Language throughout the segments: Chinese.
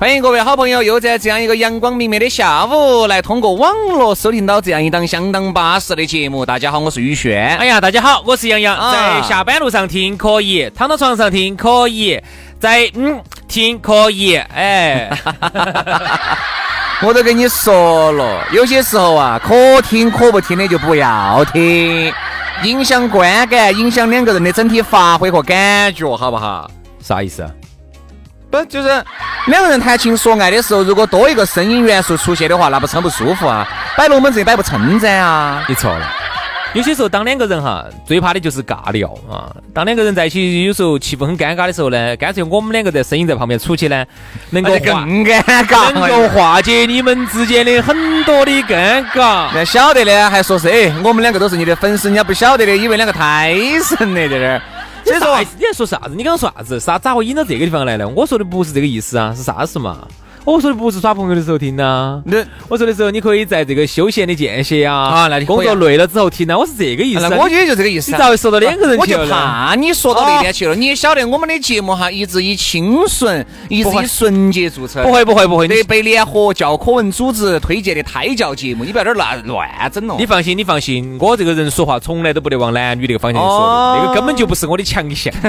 欢迎各位好朋友又在这样一个阳光明媚的下午，来通过网络收听到这样一档相当巴适的节目。大家好，我是宇轩。哎呀，大家好，我是杨洋。啊在下班路上听可以，躺到床上听可以，在嗯听可以，哎，我都跟你说了，有些时候啊，可听可不听的就不要听，影响观感，影响两个人的整体发挥和感觉，好不好？啥意思？不就是两个人谈情说爱的时候，如果多一个声音元素出现的话，那不是很不舒服啊，摆龙门阵摆不称赞啊。你错了。有些时候，当两个人哈，最怕的就是尬聊啊。当两个人在一起，有时候气氛很尴尬的时候呢，干脆我们两个在声音在旁边出去呢，能够更尴尬能够化解你们之间的很多的尴尬。那晓得的还说是哎，我们两个都是你的粉丝，人家不晓得的以为两个太神了在这儿。你在说啥子？你刚刚说啥子？啥咋会引到这个地方来呢？我说的不是这个意思啊，是啥事嘛？我说的不是耍朋友的时候听呐、那我说的时候，你可以在这个休闲的间歇啊，啊那你啊工作累了之后听呐、我是这个意思、啊。那我觉得就这个意思啊。你咋会说到两个人我就去了呢？怕你说到那边去了。你也晓得我们的节目哈，一直以清纯，一直以纯洁著称。不会不会不会，那，被联合教科文组织推荐的胎教节目，你不要在这儿乱乱整哦。你放心，你放心，我这个人说话从来都不得往男女这个方向去说的，哦那个根本就不是我的强项。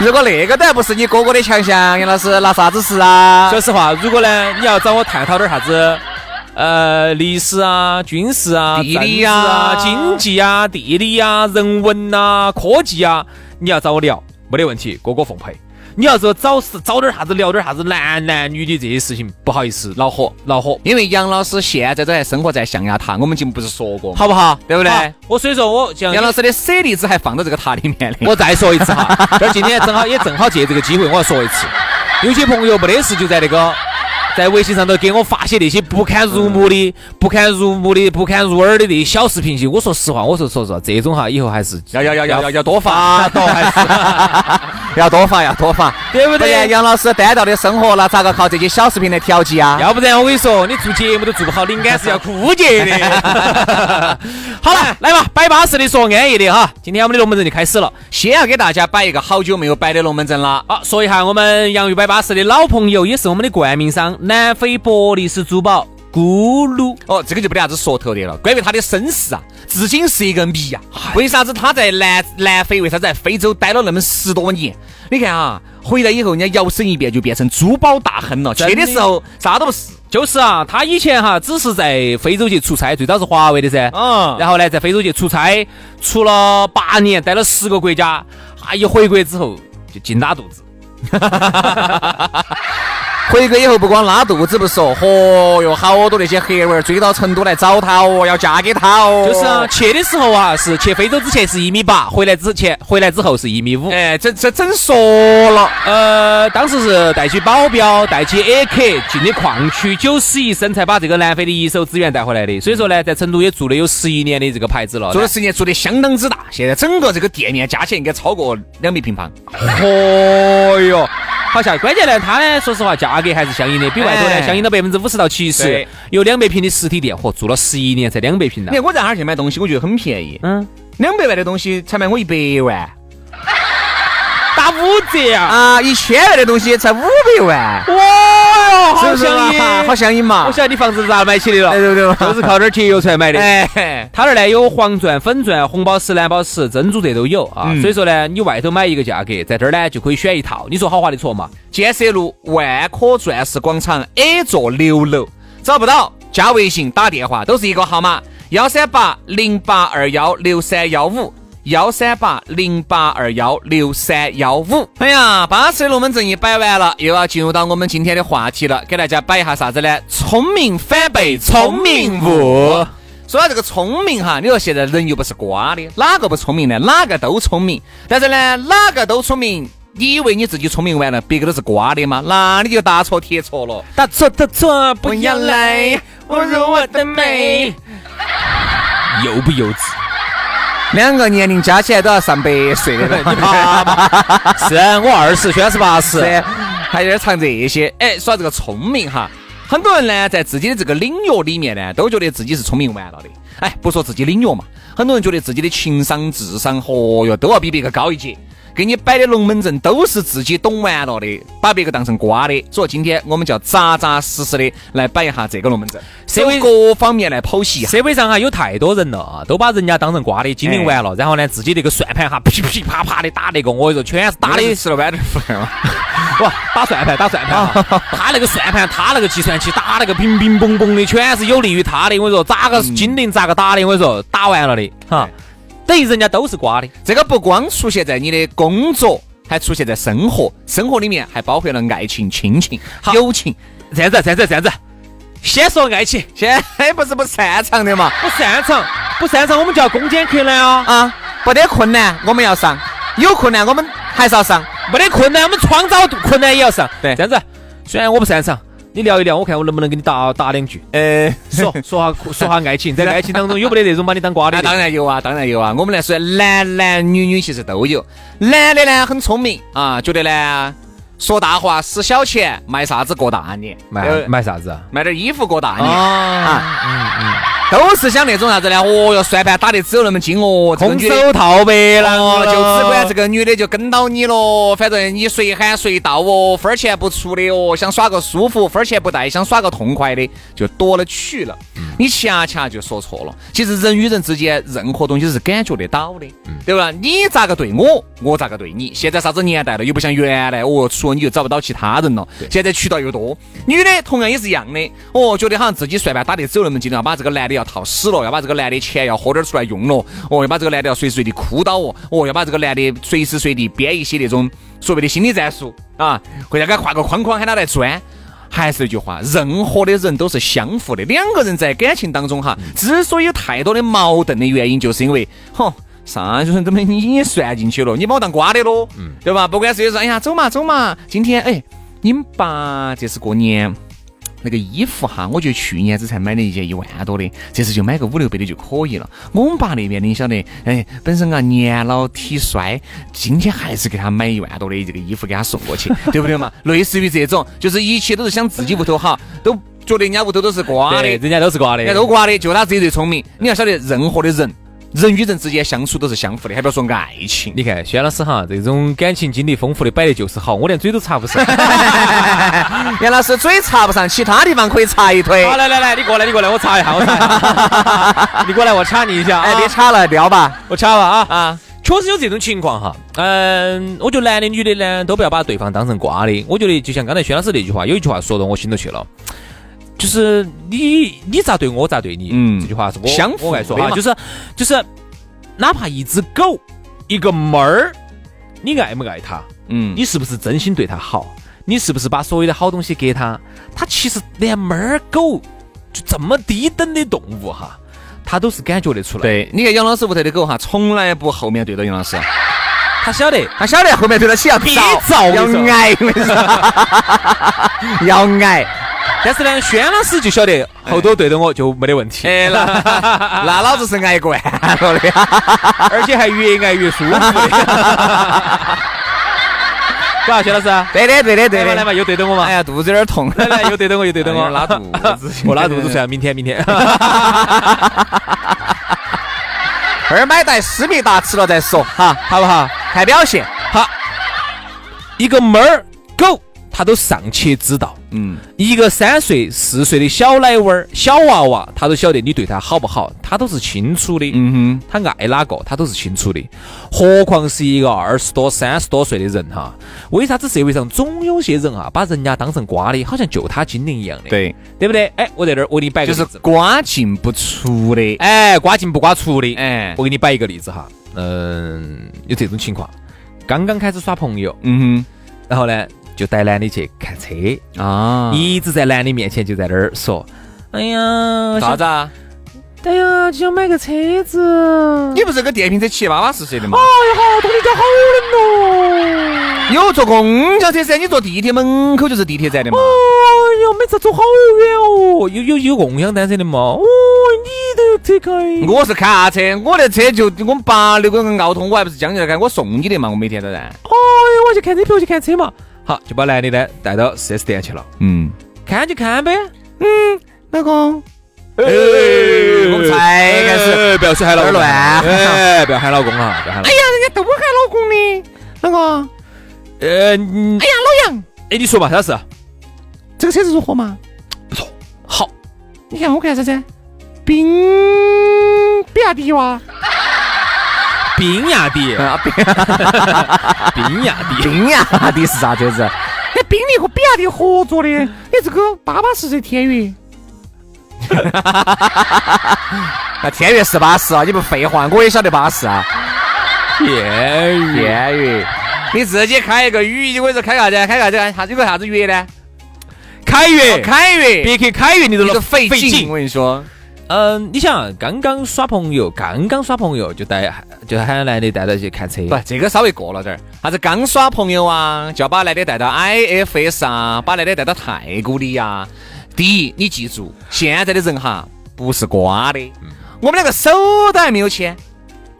如果那个都还不是你哥哥的强项，杨老师拿啥子事啊？说实话，如果呢，你要找我探讨点啥子，呃，历史啊、军事啊、地理啊经济啊、地理啊、人文啊、科技啊，你要找我聊，没得问题，哥哥奉陪。你要是找事找点啥子聊点啥子男男女的这些事情，不好意思，恼火恼火，因为杨老师现在都还生活在象牙塔，我们节目不是说过？好不好？对不对我所以说我杨老师的舍利子还放到这个塔里面的。我再说一次哈，这儿今天正好也正好借这个机会，我要说一次。有些朋友没得事就在那个在微信上头给我发些那些不堪入目的、不堪入目的、不堪入耳的那些小视频去。我说实话，我说说实话，这种哈以后还是要要要要要要多发，多还是要多发要多发，对不对杨老师单调的生活，那咋个靠这些小视频来调剂啊？要不然我跟你说，你做节目都做不好，灵感是要枯竭的。好了，来吧，摆巴适的说安逸的哈。今天我们的龙门阵就开始了。先要给大家摆一个好久没有摆的龙门阵了。好，说一下我们洋芋摆巴适的老朋友，也是我们的冠名商南非伯利斯珠宝咕噜。哦，这个就没得啥子说头的了。关于他的身世啊，至今是一个谜啊。为啥子他在南南非，为啥子在非洲待了那么十多年？你看啊，回来以后人家摇身一变就变成珠宝大亨了。去的时候啥都不是。就是啊，他以前哈只是在非洲去出差，最早是华为的噻。嗯然后呢，在非洲去出差，出了八年，待了十个国家。啊，一回国之后就净拉肚子。回国以后不光拉肚子不说，嚯哟，好多那些黑娃儿追到成都来找他哦，要嫁给他哦。就是啊，，去的时候啊是去非洲之前是一米八，回来之前回来之后是一米五。哎，这这整说了。呃，当时是带起保镖，带起 AK 进的矿区，九死一生才把这个南非的一手资源带回来的。所以说呢，在成都也做了有十一年的这个牌子了。做的时间做的相当之大，现在整个这个店面加起来应该超过两米平方。嚯哟，好像关键呢，它呢，说实话价格还是相应的，比外头呢哎相应到百分之五十到七十对。有两百平的实体店，嚯，住了十一年才两百平呢你。看我在哪儿去买东西，我觉得很便宜，嗯，两百万的东西才卖我一百万打五折啊！啊，一千万的东西才五百万，哇哟，好是不是相应，嘛好相应嘛我。晓得你房子是咋买起的了，对对对就是靠点儿节油出来买的。哎，他那儿呢有黄钻、粉钻、红宝石、蓝宝石、珍珠这都有啊，嗯所以说呢，你外头买一个价格，在这儿呢就可以选一套。你说好划得着嘛？建设路万科钻石广场 A 座六楼，找不到加微信打电话都是一个号码，幺三八零八二幺六三幺五，幺三八零八二幺六三幺五。哎呀，巴适的龙门阵一摆完了，又要进入到我们今天的话题了，给大家摆一下啥子呢？聪明反被聪明误。说到这个聪明哈，你说现在人又不是瓜的，哪个不聪明呢？哪个都聪明，但是呢，哪个都聪明。你以为你自己聪明完了，别个都是瓜的吗？那你就大错特错了。大错特错，不要来侮辱我的美。幼不幼稚？两个年龄加起来都要上百岁的了。你怕吗？是我二十，轩是八十，还有点唱这些。哎，说这个聪明哈，很多人呢在自己的这个领域里面呢，都觉得自己是聪明完了的。哎，不说自己领域嘛，很多人觉得自己的情商、智商，嚯哟，都要比别个高一截。给你摆的龙门阵都是自己懂完了的，把别个当成瓜的。所以今天我们就要扎扎实实的来摆一下这个龙门阵，社会各方面来剖析。社会上哈有太多人了，都把人家当成瓜的，经历完了，然后呢自己那个算盘哈噼噼啪啪的打那个，我跟你说全是打的吃了碗豆腐哇，打算盘打算盘，他那个算盘，他那个计算器打那个乒乒嘣嘣的，全是有利于他的。我跟你说咋个精灵咋个打的？我跟你说打完了的哈。等于人家都是瓜的，这个不光出现在你的工作，还出现在生活，生活里面还包括了爱情、亲情、友情。这样子，这样子，这样子，先说爱情，先不是不擅长的嘛？不擅长，不擅长，我们就要攻坚克难啊！啊，不得困难我们要上，有困难我们还是要上，没得困难我们创造困难也要上。对，这样子，虽然我不擅长。你聊一聊，我看我能不能给你答答两句。呃，说 说下说下爱情，在爱情当中有没得那种把你当瓜的？当然有啊，当然有啊。我们来说，男男女女其实都有。男的呢很聪明啊，觉得呢说大话使小钱，卖啥子过大年？卖卖啥子？卖点衣服过大年啊。嗯嗯。都是想那种啥子呢？哦哟，算盘打得只有那么精哦，空手套白狼哦，就只管这个女的就跟到你咯。反正你随喊随到哦，分钱不出的哦，想耍个舒服，分钱不带，想耍个痛快的就多了去了。你恰恰就说错了。其实人与人之间任何东西是感觉得到的，对吧？你咋个对我，我咋个对你。现在啥子年代了，又不像原来哦，除了你就找不到其他人了。现在渠道又多，女的同样也是一样的。哦，觉得好像自己算盘打得只有那么精了，把这个男的要。套死了，要把这个男的钱要喝点出来用了，哦，要把这个男的要随时随地哭倒哦，哦，要把这个男的随时随地编一些那种所谓的心理战术啊，回家给他画个框框喊他来钻。还是那句话，任何的人都是相互的，两个人在感情当中哈，之所以有太多的矛盾的原因，就是因为，哼，啥就是根本你也算进去了，你把我当瓜的喽，嗯，对吧？不管是说，哎呀，走嘛走嘛，今天哎，你们爸这是过年。那个衣服哈，我觉得去年子才买了一件一万多的，这次就买个五六百的就可以了。我们爸那边你晓得，哎，本身啊年老体衰，今天还是给他买一万多的这个衣服给他送过去，对不对嘛？类似于这种，就是一切都是想自己屋头好，都觉得人家屋头都是瓜的，人家都是瓜的，人家都瓜的，就他自己最聪明。你要晓得，任何的人。人与人之间相处都是相互的，还不要说爱情。你看，轩老师哈，这种感情经历丰富的摆的就是好，我连嘴都插不上。杨老师嘴插不上，其他地方可以插一腿。好，来来来，你过来，你过来，我插一下，我插一下。你过来，我插你一下。哎，别插了，撩吧，我插吧啊啊！确实有这种情况哈。嗯，我觉得男的女的呢，都不要把对方当成瓜的。我觉得就像刚才薛老师那句话，有一句话说到我心头去了。就是你你咋对我咋对你，嗯，这句话是我相我爱说哈，就是就是，哪怕一只狗一个猫儿，你爱不爱它？嗯，你是不是真心对它好？你是不是把所有的好东西给它？它其实连猫儿狗就这么低等的动物哈，它都是感觉得出来。对，你看杨老师屋头的狗哈，从来不后面对着杨老师，他晓得，他晓得后面对着起要憋着，要挨，要挨。但是呢，轩老师就晓得后头对着我就没得问题。哎，那 那老子是挨惯了的，而且还越挨越舒服。对吧，薛老师？对的，对的，对的。来嘛，又对着我嘛。哎呀，肚子有点痛。来来，又对着我，又对着我。拉肚子。我拉肚子算明天，明天。二买袋思密达吃了再说，哈，好不好？看表现。好，一个猫儿狗，它都尚且知道。嗯，一个三岁、四岁的小奶娃儿、小娃娃，他都晓得你对他好不好，他都是清楚的。嗯哼他爱哪个，他都是清楚的。何况是一个二十多、三十多岁的人哈？为啥子社会上总有些人哈，把人家当成瓜的，好像就他精灵一样的？对，对不对？哎，我在这儿，我给你摆个就是。瓜进不出的。哎，瓜进不瓜出的。哎我给你摆一个例子哈。嗯，有这种情况，刚刚开始耍朋友，嗯哼然后呢，就带男的去看车，啊，一直在男的面前就在那儿说：“哎呀，啥子啊？哎呀，就想买个车子。你不是个电瓶车骑巴巴适适的吗？哎呀，好动力脚好冷哦！有坐公交车噻，你坐地铁门口就是地铁站的嘛。哎呀，每次走好远哦，有有有共享单车的嘛？哦，你都有车开？我是卡车，我的车就我们八六个人奥拓，我还不是将就来开，我送你的嘛，我每天都在。哎呀，我去看车票，去看车嘛。好，就把男的呢带到 4S 店去了，嗯，看就看呗。嗯老公，哎我们才开始。哎不要说喊老公，乱哎，不要喊老公啊，不要喊老公。哎呀，人家都喊老公的，老公。呃，嗯哎呀，老杨，哎，你说嘛，啥事？这个车子如何嘛？不错好，你看我看啥子？宾比亚迪哇，宾亚迪，啊，宾宾雅迪，宾亚迪是啥车子？哎，宾利和比亚迪合作的，哎，这个巴巴适适天悦。那天悦是巴适啊，你不废话，我也晓得巴适啊。天悦，天悦，你自己开一个雨，我跟你说开啥子？开啥子？啥有个啥子悦呢？凯越，凯越，别克凯越，你都你都费费劲，我跟你说。嗯，你想，刚刚耍朋友，刚刚耍朋友就带，就喊男的带到去看车，不，这个稍微过了点儿。啥子刚耍朋友啊，就要把男的带到 IFS 啊，把男的带到太古里呀、第一，你记住，现在的人哈不是瓜的，我们两个手都还没有牵，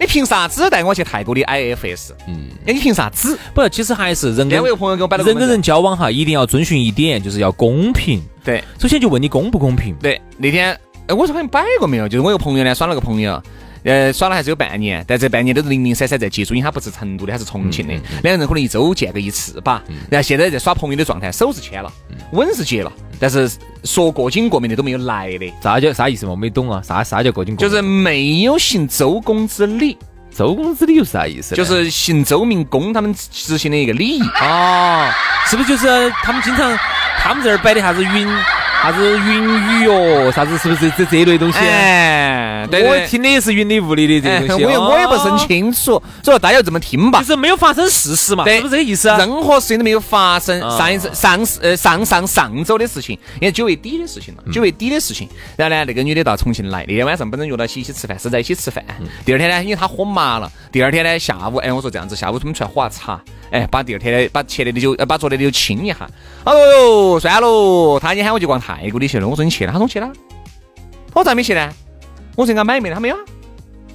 你凭啥子带我去泰国的 IFS？嗯，哎，你凭啥子？不，其实还是人跟今天我朋友给我摆了人跟人交往哈，一定要遵循一点，就是要公平。对首先就问你公不公平。对，那天哎，我说好像摆过没有？就是我有个朋友呢，耍了个朋友。呃，耍了还是有半年，但这半年都是零零散散在接触，因为他不是成都的，他是重庆的，两个人可能一周见个一次吧。然后现在在耍朋友的状态，手是牵了，吻是结了，但是说过紧过面的都没有来的，啥叫啥意思嘛？我没懂啊，啥啥叫过紧过就是没有行周公之礼，周公之礼又是啥意思？就是行周明公他们执行的一个礼仪。啊，是不是就是他们经常他们这儿摆的啥子云啥子云雨哦，啥子是不是这这类东西？哎，对我。听的也是云里雾里的这哎个东西，我也我也不是很哦，清楚，所以说大家就这么听吧就。是没有发生事实嘛，是不是这个意思啊？任何事情都没有发生。啊上一次上呃上上上周的事情，因为九月底的事情了，嗯九月底的事情。然后呢，那个女的到重庆来，那天晚上本身约到一起一起吃饭，是在一起吃饭。嗯第二天呢，因为她喝麻了，第二天呢下午，哎，我说这样子，下午他们出来喝下茶，哎，把第二天的把前天的酒，呃把昨天的酒清一下。哦哟，算了，他今天喊我去逛太古里去了，我说你去了，他说去了，我咋没去呢？我说应该买没得，他没有啊。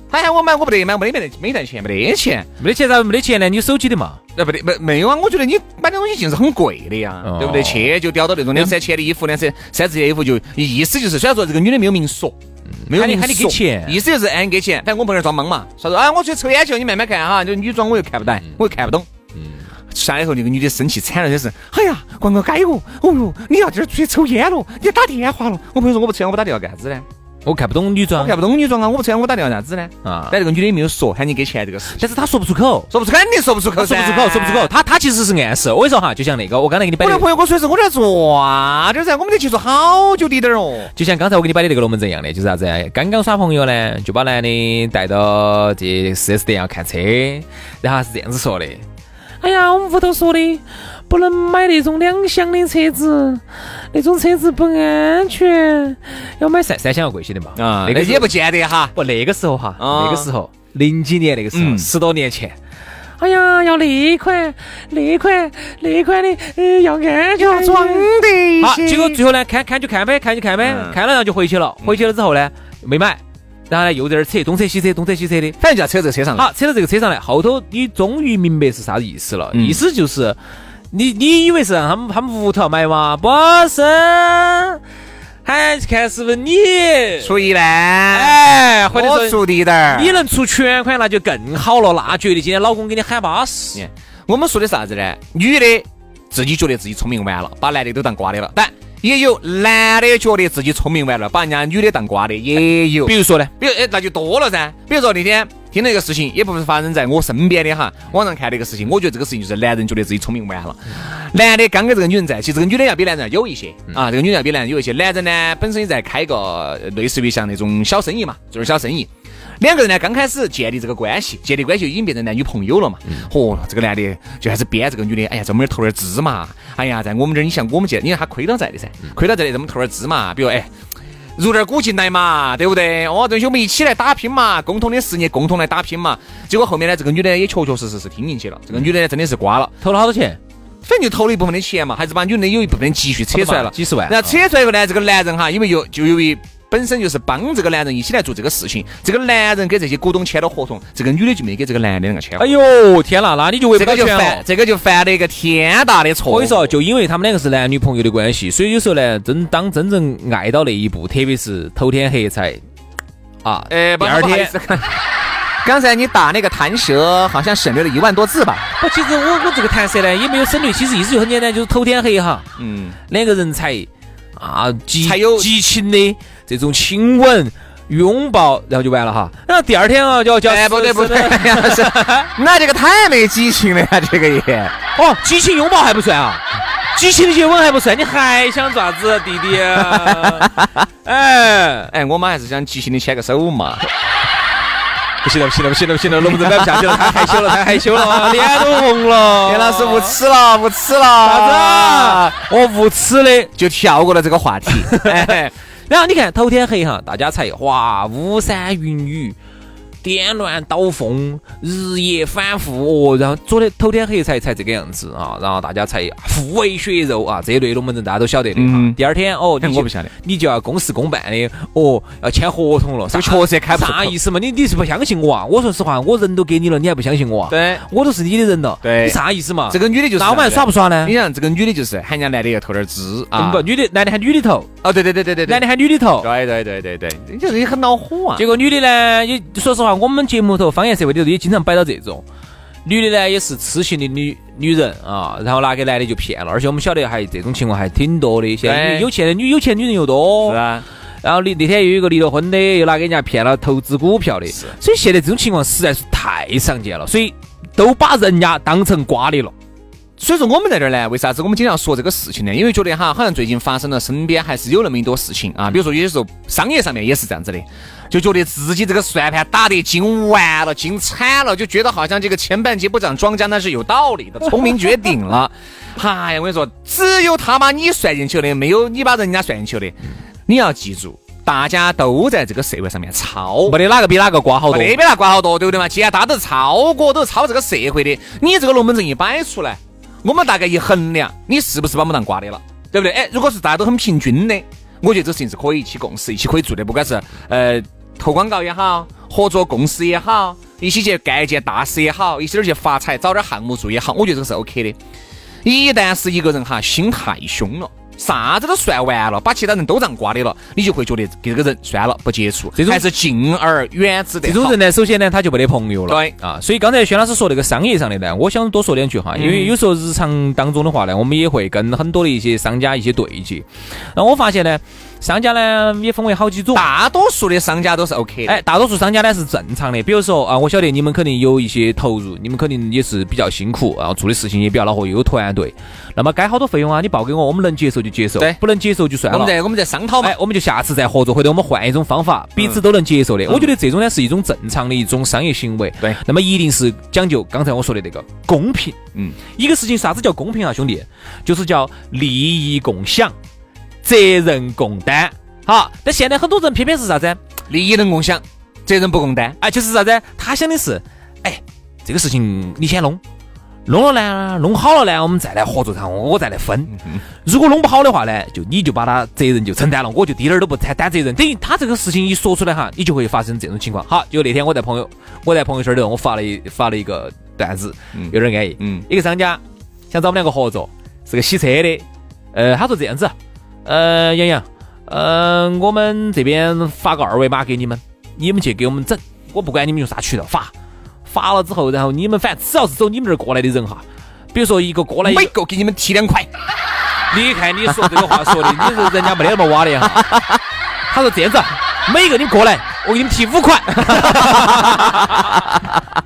他喊我买，我不得买，没得没得没带钱，没得钱。没得钱咋没得钱呢？你有手机的嘛？那，不得，没没有啊！我觉得你买的东西尽是很贵的呀，哦对不对？去就叼到那种两三千的衣服，两三三四件衣服，就意思就是，虽然说这个女的没有明说，没有喊你喊你给钱意思就是哎你给钱，反正我朋友装懵嘛，说说啊我去抽烟去，你慢慢看哈，就女装我又看不懂，我又看不懂。下来以后，那个女的生气惨了，就是，哎呀，逛个街哦，哦哟，你要今儿出去抽烟了，你打电话了。我朋友说我不抽烟，我不打电话干啥子呢？我看不懂女装，我看不懂女装啊，我不抽烟，我打电话干啥子呢？啊但这个女的也没有说喊你给钱这个事，但是她说不出口，说不出，肯定说不出口，说不出口，说不出口。她她其实是暗示。我跟你说哈，就像那个我刚才给你摆的我那，朋友跟我说的是我在做啊，就是我们得接触好久的点儿哦。就像刚才我给你摆的那个龙门阵一样的，就是啥子？刚刚耍朋友呢，就把男的带到这四 S 店要看车，然后是这样子说的：哎呀，我们屋头说的不能买那种两厢的车子，那种车子不安全，要买三三厢要贵些的嘛。啊，那个也不见得哈。不那个时候哈，啊那个时候零几年那个时候，嗯十多年前。哎呀，要那款那款那款的，呃，要安全，装的好，结果最后呢，看看就看呗，看就看呗，嗯看了然后就回去了。回去了之后呢，没买，然后呢又在那儿扯，东扯西扯，东扯西扯的。反正就要扯这个车上来。好，扯到这个车上来，后头你终于明白是啥子意思了，嗯意思就是你你以为是让他们他们屋头买吗？不是，还看是不是你出一万，哎，或者我说出滴点儿。你能出全款那就更好了，那绝对今天老公给你喊巴适。我们说的啥子呢？女的自己觉得自己聪明完了，把男的都当瓜的了。但也有男的觉得自己聪明完了，把人家女的当瓜的，也有。比如说呢，比如哎，那就多了噻。比如说那天听了一个事情，也不是发生在我身边的哈，网上看的一个事情，我觉得这个事情就是男人觉得自己聪明完了。男的刚跟这个女人在一起，这个女的要比男人有一些啊，这个女人要比男人有一些。男人呢，本身也在开个类似于像那种小生意嘛，做点小生意。两个人呢，刚开始建立这个关系，建立关系已经变成男女朋友了嘛。嚯，这个男的就开始编这个女的，哎呀，在我们这儿投点资嘛。哎呀，在我们这儿，你像我们这，你看他亏到在的噻，亏到在的，这么投点资嘛。比如哎，入点股进来嘛，对不对？哦，东西我们一起来打拼嘛，共同的事业，共同来打拼嘛。结果后面呢，这个女的也确确实实是听进去了。这个女的呢，真的是瓜了，投了好多钱，反正就投了一部分的钱嘛，还是把女的有一部分积蓄扯出来了，几十万。然后扯出来以后呢，这个男人哈，因为有就由于。本身就是帮这个男人一起来做这个事情，这个男人给这些股东签了合同，这个女的就没给这个男的那个签。哎呦天哪，那你就违这个就犯，这个就犯了一个天大的错。我跟你说，就因为他们两个是男女朋友的关系，所以有时候呢，真当真正爱到那一步，特别是头天黑才啊，呃，第二天。刚才你打那个弹舌，好像省略了一万多字吧？不，其实我我这个弹舌呢也没有省略，其实意思就很简单，就是头天黑哈，嗯，两个人才啊激才有激情的。这种亲吻、拥抱，然后就完了哈。然后第二天啊，就要叫不对不对，那这个太没激情了呀，这个也哦，激情拥抱还不算啊，激情的接吻还不算，你还想咋子，弟弟？哎哎，我们还是想激情的牵个手嘛。不行了，不行了，不行了，不行了，龙子摆不下去了，太害羞了，太害羞了，脸都红了。严老师无耻了，无耻了，啥子？我无耻的就跳过了这个话题。然后你看，头天黑哈，大家才哇，巫山云雨。颠鸾倒凤，日夜反复哦，然后昨天头天黑才才这个样子啊，然后大家才互为血肉啊，这一类龙门阵大家都晓得的。第二天哦，我不晓得，你就要公事公办的哦，要签合同了。这确实开不啥意思嘛？你你是不相信我啊？我说实话，我人都给你了，你还不相信我啊？对，我都是你的人了。对，你啥意思嘛？这个女的就是，那我们还耍不耍呢？你想这个女的就是喊人家男的要投点资啊？不，女的男的喊女的投。哦，对对对对对，男的喊女的投。对对对对对，你就是你很恼火啊。结果女的呢，也说实话，我们节目头。方言社会里头也经常摆到这种，女的呢也是痴情的女女人啊，然后拿给男的就骗了，而且我们晓得还这种情况还挺多的，现在有钱的女有钱女人又多，是啊。然后那那天又有一个离了婚的，又拿给人家骗了投资股票的，所以现在这种情况实在是太常见了，所以都把人家当成瓜的了。所以说我们在这儿呢，为啥子我们经常说这个事情呢？因为觉得哈，好像最近发生了身边还是有那么一多事情啊，比如说有些时候商业上面也是这样子的，就觉得自己这个算盘打得精完了，精惨了，就觉得好像这个前半截不长庄稼那是有道理的，聪明绝顶了。哎呀，我跟你说，只有他把你算进去的，没有你把人家算进去的。你要记住，大家都在这个社会上面抄，没得哪个比哪个瓜好多，没比哪瓜好多，对不对嘛？既然大家都抄过，都是抄这个社会的，你这个龙门阵一摆出来。我们大概一衡量，你是不是把我们当瓜的了，对不对？哎，如果是大家都很平均的，我觉得这事情是可以一起共事、一起可以做的。不管是呃投广告也好，合作共事也好，一起去干一件大事也好，一起去发财、找点项目做也好，我觉得这个是 OK 的。一旦是一个人哈心太凶了。啥子都算完了，把其他人都让瓜的了，你就会觉得跟这个人算了不接触，这种还是敬而远之的。这种人呢，首先呢，他就没得朋友了。对啊，所以刚才薛老师说那个商业上的呢，我想多说两句哈，因为有时候日常当中的话呢，我们也会跟很多的一些商家一些对接，那我发现呢。商家呢也分为好几种，大多数的商家都是 OK 的，哎，大多数商家呢是正常的。比如说啊，我晓得你们肯定有一些投入，你们肯定也是比较辛苦，然后做的事情也比较恼火，又有团队。那么该好多费用啊，你报给我，我们能接受就接受，对，不能接受就算了。我们再我们再商讨嘛，哎，我们就下次再合作，或者我们换一种方法，彼此都能接受的。我觉得这种呢是一种正常的一种商业行为。对，那么一定是讲究刚才我说的那个公平。嗯，一个事情啥子叫公平啊，兄弟？就是叫利益共享，责任共担。好，但现在很多人偏偏是啥子？利益能共享，责任不共担。哎，就是啥子？他想的是，哎，这个事情你先弄，弄了呢，弄好了呢，我们再来合作，然后我再来分。如果弄不好的话呢，就你就把他责任就承担了，我就一点儿都不担担责任。等于他这个事情一说出来哈，你就会发生这种情况。好，就那天我在朋友我在朋友圈里头，我发了一发了一个段子，有点安逸。嗯，一个商家想找我们两个合作，是个洗车的。呃，他说这样子，呃，杨洋。呃，我们这边发个二维码给你们，你们去给我们整。我不管你们用啥渠道发，发了之后，然后你们反正只要是走你们这儿过来的人哈，比如说一个过来每个给你们提两块。你看你说这个话说的，你说人家没得那么挖的哈。他说这样子，每个你过来，我给你们提五块。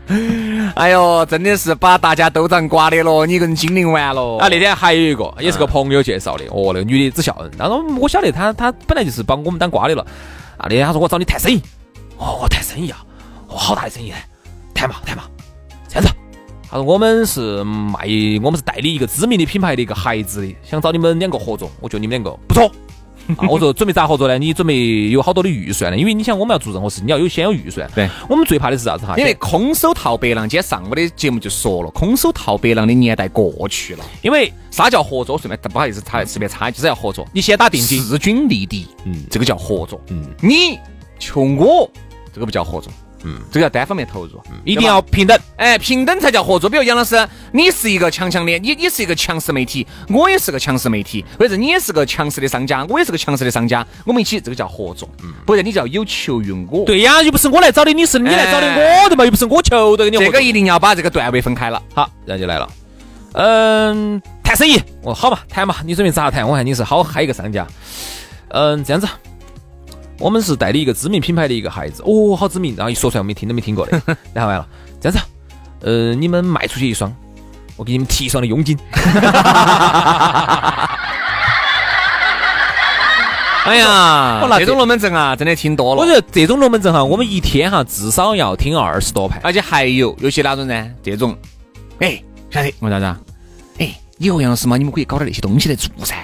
哎呦，真的是把大家都当瓜的了，你跟精灵玩了啊！那天还有一个，也是个朋友介绍的，哦，那个女的只笑。然后我晓得她，她本来就是把我们当瓜的了。啊，那天她说我找你谈生意，哦，谈生意啊，哦，好大的生意，谈嘛谈嘛，这样子。他说我们是卖，我们是代理一个知名的品牌的一个鞋子的，想找你们两个合作，我觉得你们两个不错。啊，我说准备咋合作呢？你准备有好多的预算呢？因为你想我们要做任何事，你要有先有预算。对，我们最怕的是啥子哈？因为空手套白狼，今天上午的节目就说了，空手套白狼的年代过去了。因为啥叫合作？顺便不好意思，插随便插，就是要合作。你先打定金，势均力敌，嗯，这个叫合作。嗯，你求我，这个不叫合作。嗯，这个要单方面投入，一定要平等，哎，平等才叫合作。比如杨老师，你是一个强强的，你你是一个强势媒体，我也是个强势媒体，或者你也是个强势的商家，我也是个强势的商家，我们一起这个叫合作。嗯，不然你就要有求于我。对呀，又不是我来找的，你是你来找的我的嘛，又不是我求的你。这个一定要把这个段位分开了。好，然后就来了。嗯，谈生意，我好嘛，谈嘛，你准备咋谈？我看你是好嗨一个商家。嗯，这样子。我们是代理一个知名品牌的一个孩子，哦，好知名，然后一说出来我们听都没听过的，然后完了，这样子，呃，你们卖出去一双，我给你们提一双的佣金。哎呀，这种龙门阵啊，真的听多了。我觉得这种龙门阵哈，我们一天哈至少要听二十多盘，而且还有有些哪种呢？这种，哎，晓得我啥子？哎，以后杨老师嘛，你们可以搞点那些东西来做噻。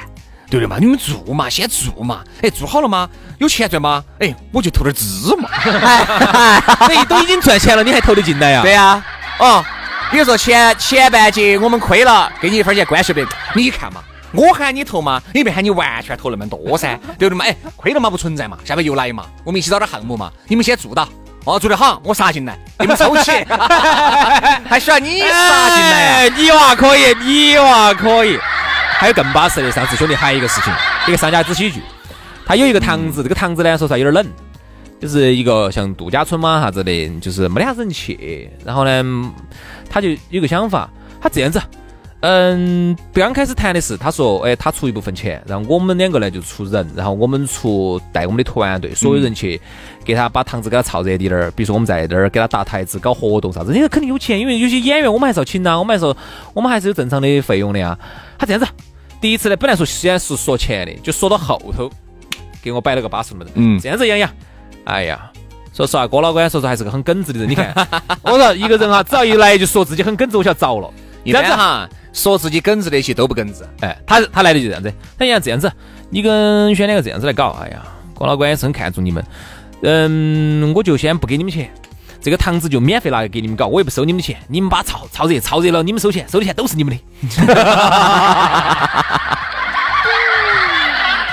对的嘛，你们做嘛，先做嘛。哎，做好了吗？有钱赚吗？哎，我就投点资嘛。哎都已经赚钱了，你还投得进来呀？对呀。哦，比如说前前半截我们亏了，给你一分钱关系不？你看嘛，我喊你投嘛，也没喊你完全投那么多噻，对不对嘛？哎，亏了嘛不存在嘛，下面又来嘛，我们一起找点项目嘛。你们先做到，哦，做得好，我杀进来，你们抽起，还需要你杀进来？你娃可以，你娃可以。还有更巴适的，上次兄弟还有一个事情，一个商家只喜剧，他有一个堂子，这个堂子呢说实话有点冷，就是一个像度假村嘛啥子的，就是没得啥子人去。然后呢，他就有个想法，他这样子，嗯，刚开始谈的是，他说，哎，他出一部分钱，然后我们两个呢就出人，然后我们出带我们的团队，所有人去给他把堂子给他炒热点儿，比如说我们在这儿给他搭台子、搞活动啥子，人家肯定有钱，因为有些演员我们还是要请呐，我们还是我们还是有正常的费用的呀。他这样子，第一次呢，本来说先是说钱的，就说到后头，给我摆了个巴适门。嗯，这样子，杨洋，哎呀，说实话，郭老倌说实话还是个很耿直的人。你看，我说一个人哈，只要一来就说自己很耿直，我就要遭了。这样子哈，说自己耿直那些都不耿直。哎，他他来的就这样子。他杨这样子，你跟轩两个这样子来搞，哎呀，郭老倌也是很看重你们。嗯，我就先不给你们钱。这个堂子就免费拿给你们搞，我也不收你们钱，你们把炒炒热，炒热了你们收钱，收的钱都是你们的。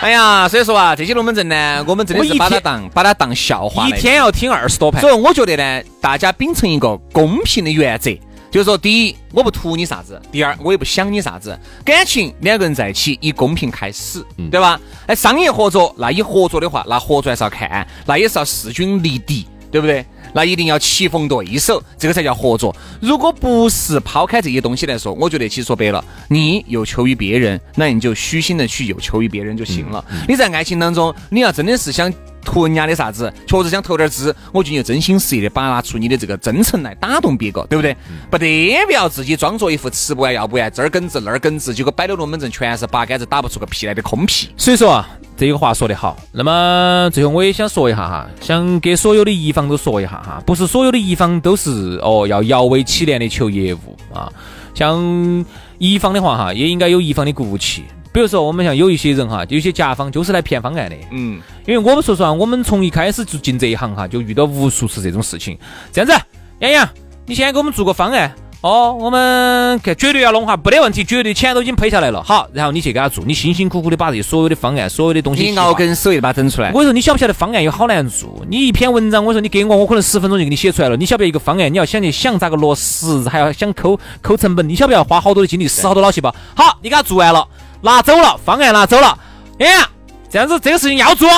哎呀，所以说啊，这些龙门阵呢，我们真的是把它当把它当笑话，一天要听二十多盘。所以我觉得呢，大家秉承一个公平的原则，就是说，第一，我不图你啥子；第二，我也不想你啥子。感情两个人在一起，以公平开始，对吧？哎，商业合作，那以合作的话，那合作还是要看，那也是要势均力敌，对不对？那一定要棋逢对手，这个才叫合作。如果不是抛开这些东西来说，我觉得其实说白了，你有求于别人，那你就虚心的去有求于别人就行了。你在爱情当中，你要真的是想。图人家的啥子？确实想投点资，我就真心实意的把拿出你的这个真诚来打动别个，对不对？不得不要自己装作一副吃不完要不完，这儿梗直那儿梗直，结果摆的龙门阵全是八竿子打不出个屁来的空屁。所以说啊，这个话说得好。那么最后我也想说一下哈，想给所有的乙方都说一下哈，不是所有的乙方都是哦要摇尾乞怜的求业务啊，像乙方的话哈，也应该有乙方的骨气。比如说，我们像有一些人哈，有些甲方就是来骗方案的。嗯，因为我们说实话，我们从一开始就进这一行哈，就遇到无数次这种事情。这样子，杨洋，你先给我们做个方案哦，我们看绝对要弄哈，没得问题，绝对钱都已经赔下来了。好，然后你去给他做，你辛辛苦苦的把这些所有的方案、所有的东西，你熬根手一把整出来。我说你晓不晓得方案有好难做？你一篇文章，我说你给我，我可能十分钟就给你写出来了。你晓不晓得一个方案，你要想去想咋个落实，还要想抠抠成本，你晓不晓得花好多的精力，死好多脑细胞？好，你给他做完了。拿走了方案，拿走了。哎呀，这样子这个事情要做，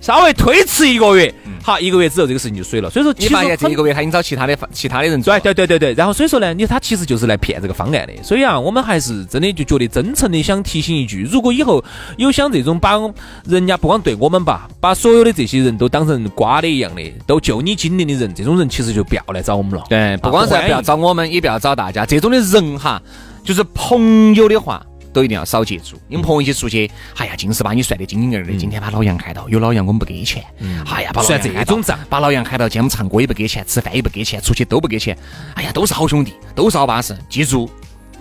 稍微推迟一个月，好，一个月之后这个事情就水了。所以说，你发现这一个月他已经找其他的其他的人做对，对对对对。然后所以说呢，你他其实就是来骗这个方案的。所以啊，我们还是真的就觉得真诚的想提醒一句：如果以后有想这种把人家不光对我们吧，把所有的这些人都当成瓜的一样的，都就你精灵的人，这种人其实就不要来找我们了。对，不光是不要找我们，也不要找大家。这种的人哈，就是朋友的话。都一定要少接触，你们朋友一起出去，哎呀，尽是把你算得精精儿的。今天把老杨喊到，有老杨我们不给钱。哎呀，把算这种账，把老杨喊到，今天我们唱歌也不给钱，吃饭也不给钱，出去都不给钱。哎呀，都是好兄弟，都是好巴适。记住，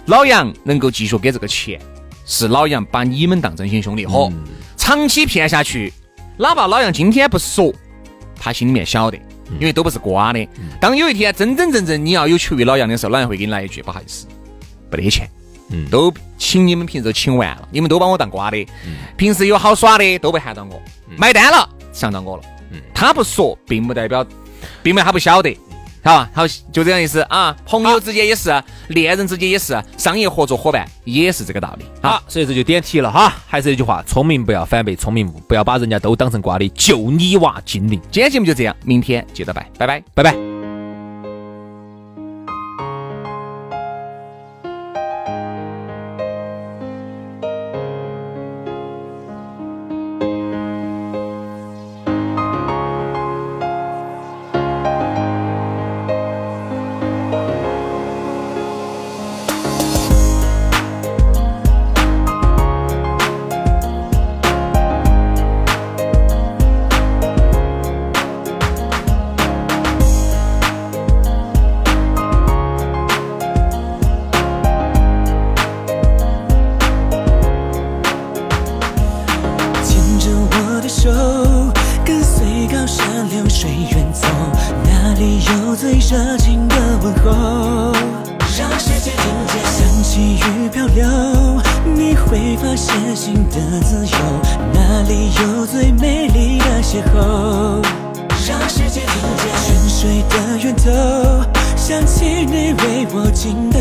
老杨能够继续给这个钱，是老杨把你们当真心兄弟伙。长期骗下去，哪怕老杨今天不说，他心里面晓得，因为都不是瓜的。当有一天真真正正你要有求于老杨的时候，老杨会给你来一句不好意思，不得钱。嗯，都请你们平时都请完了，你们都把我当瓜的。嗯，平时有好耍的都不喊到我，买单了想到我了。嗯，他不说，并不代表，并不他不晓得，好吧？好，就这样意思啊。朋友之间也是，恋人之间也是，商业合作伙伴也是这个道理。好，所以这就点题了哈。还是那句话，聪明不要反被聪明误，不要把人家都当成瓜的，就你娃精灵。今天节目就这样，明天接着拜，拜拜，拜拜。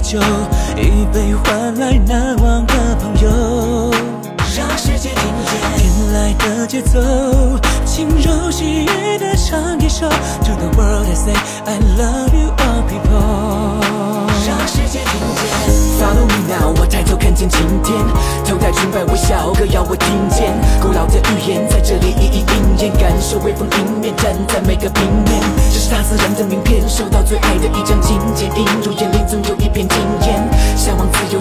酒，一杯换来难忘的朋友。让世界听见，天来的节奏，轻柔细语的唱一首。To the world I say I love you all people。让世界听见，Follow me now，我抬头看见晴天，头戴纯白微笑，歌谣我听见，古老的语言在这里一一应验，感受微风迎面，站在每个平面，这是大自然的名片，收到最爱的一张请柬，映入眼帘总有。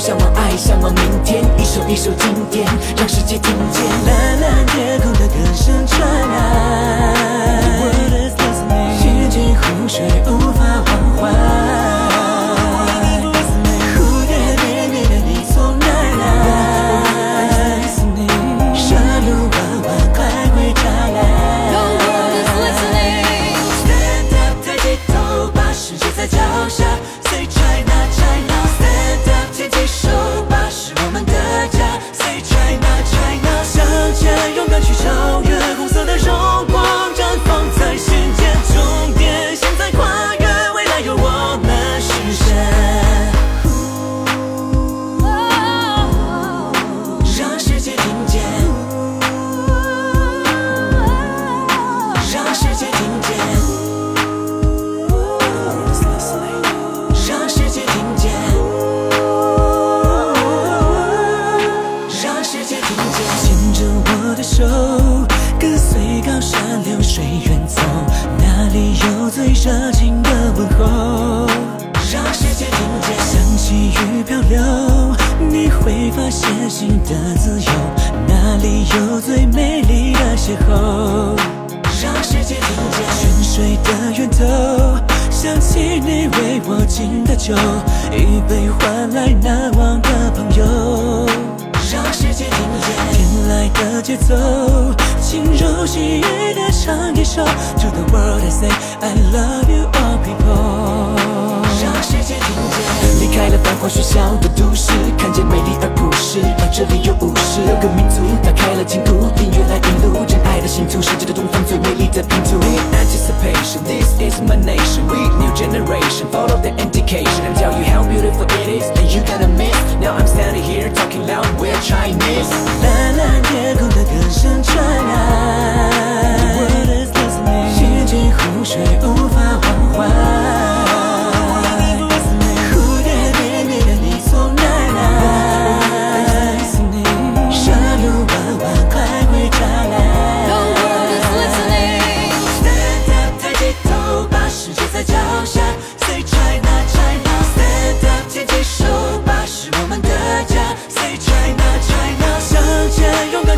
向往爱，向往明天，一首一首经典，让世界听见。蓝蓝天空的歌声传来，心如湖水，无法忘怀。超越公司。anticipation. This is my nation, we new generation. Follow the indication and tell you how beautiful it is. And you gonna miss. Now I'm standing here talking loud, we're Chinese. The world is listening.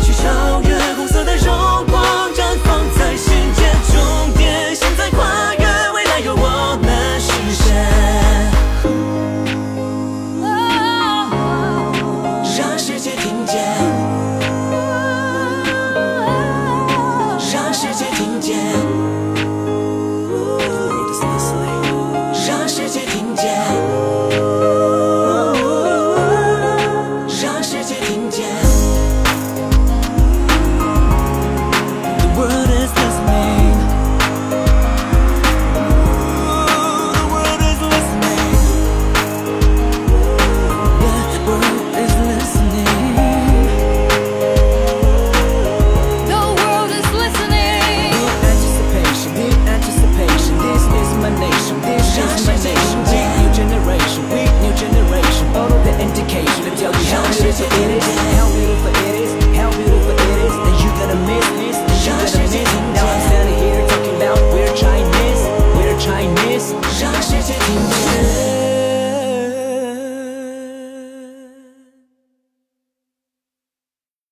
去超越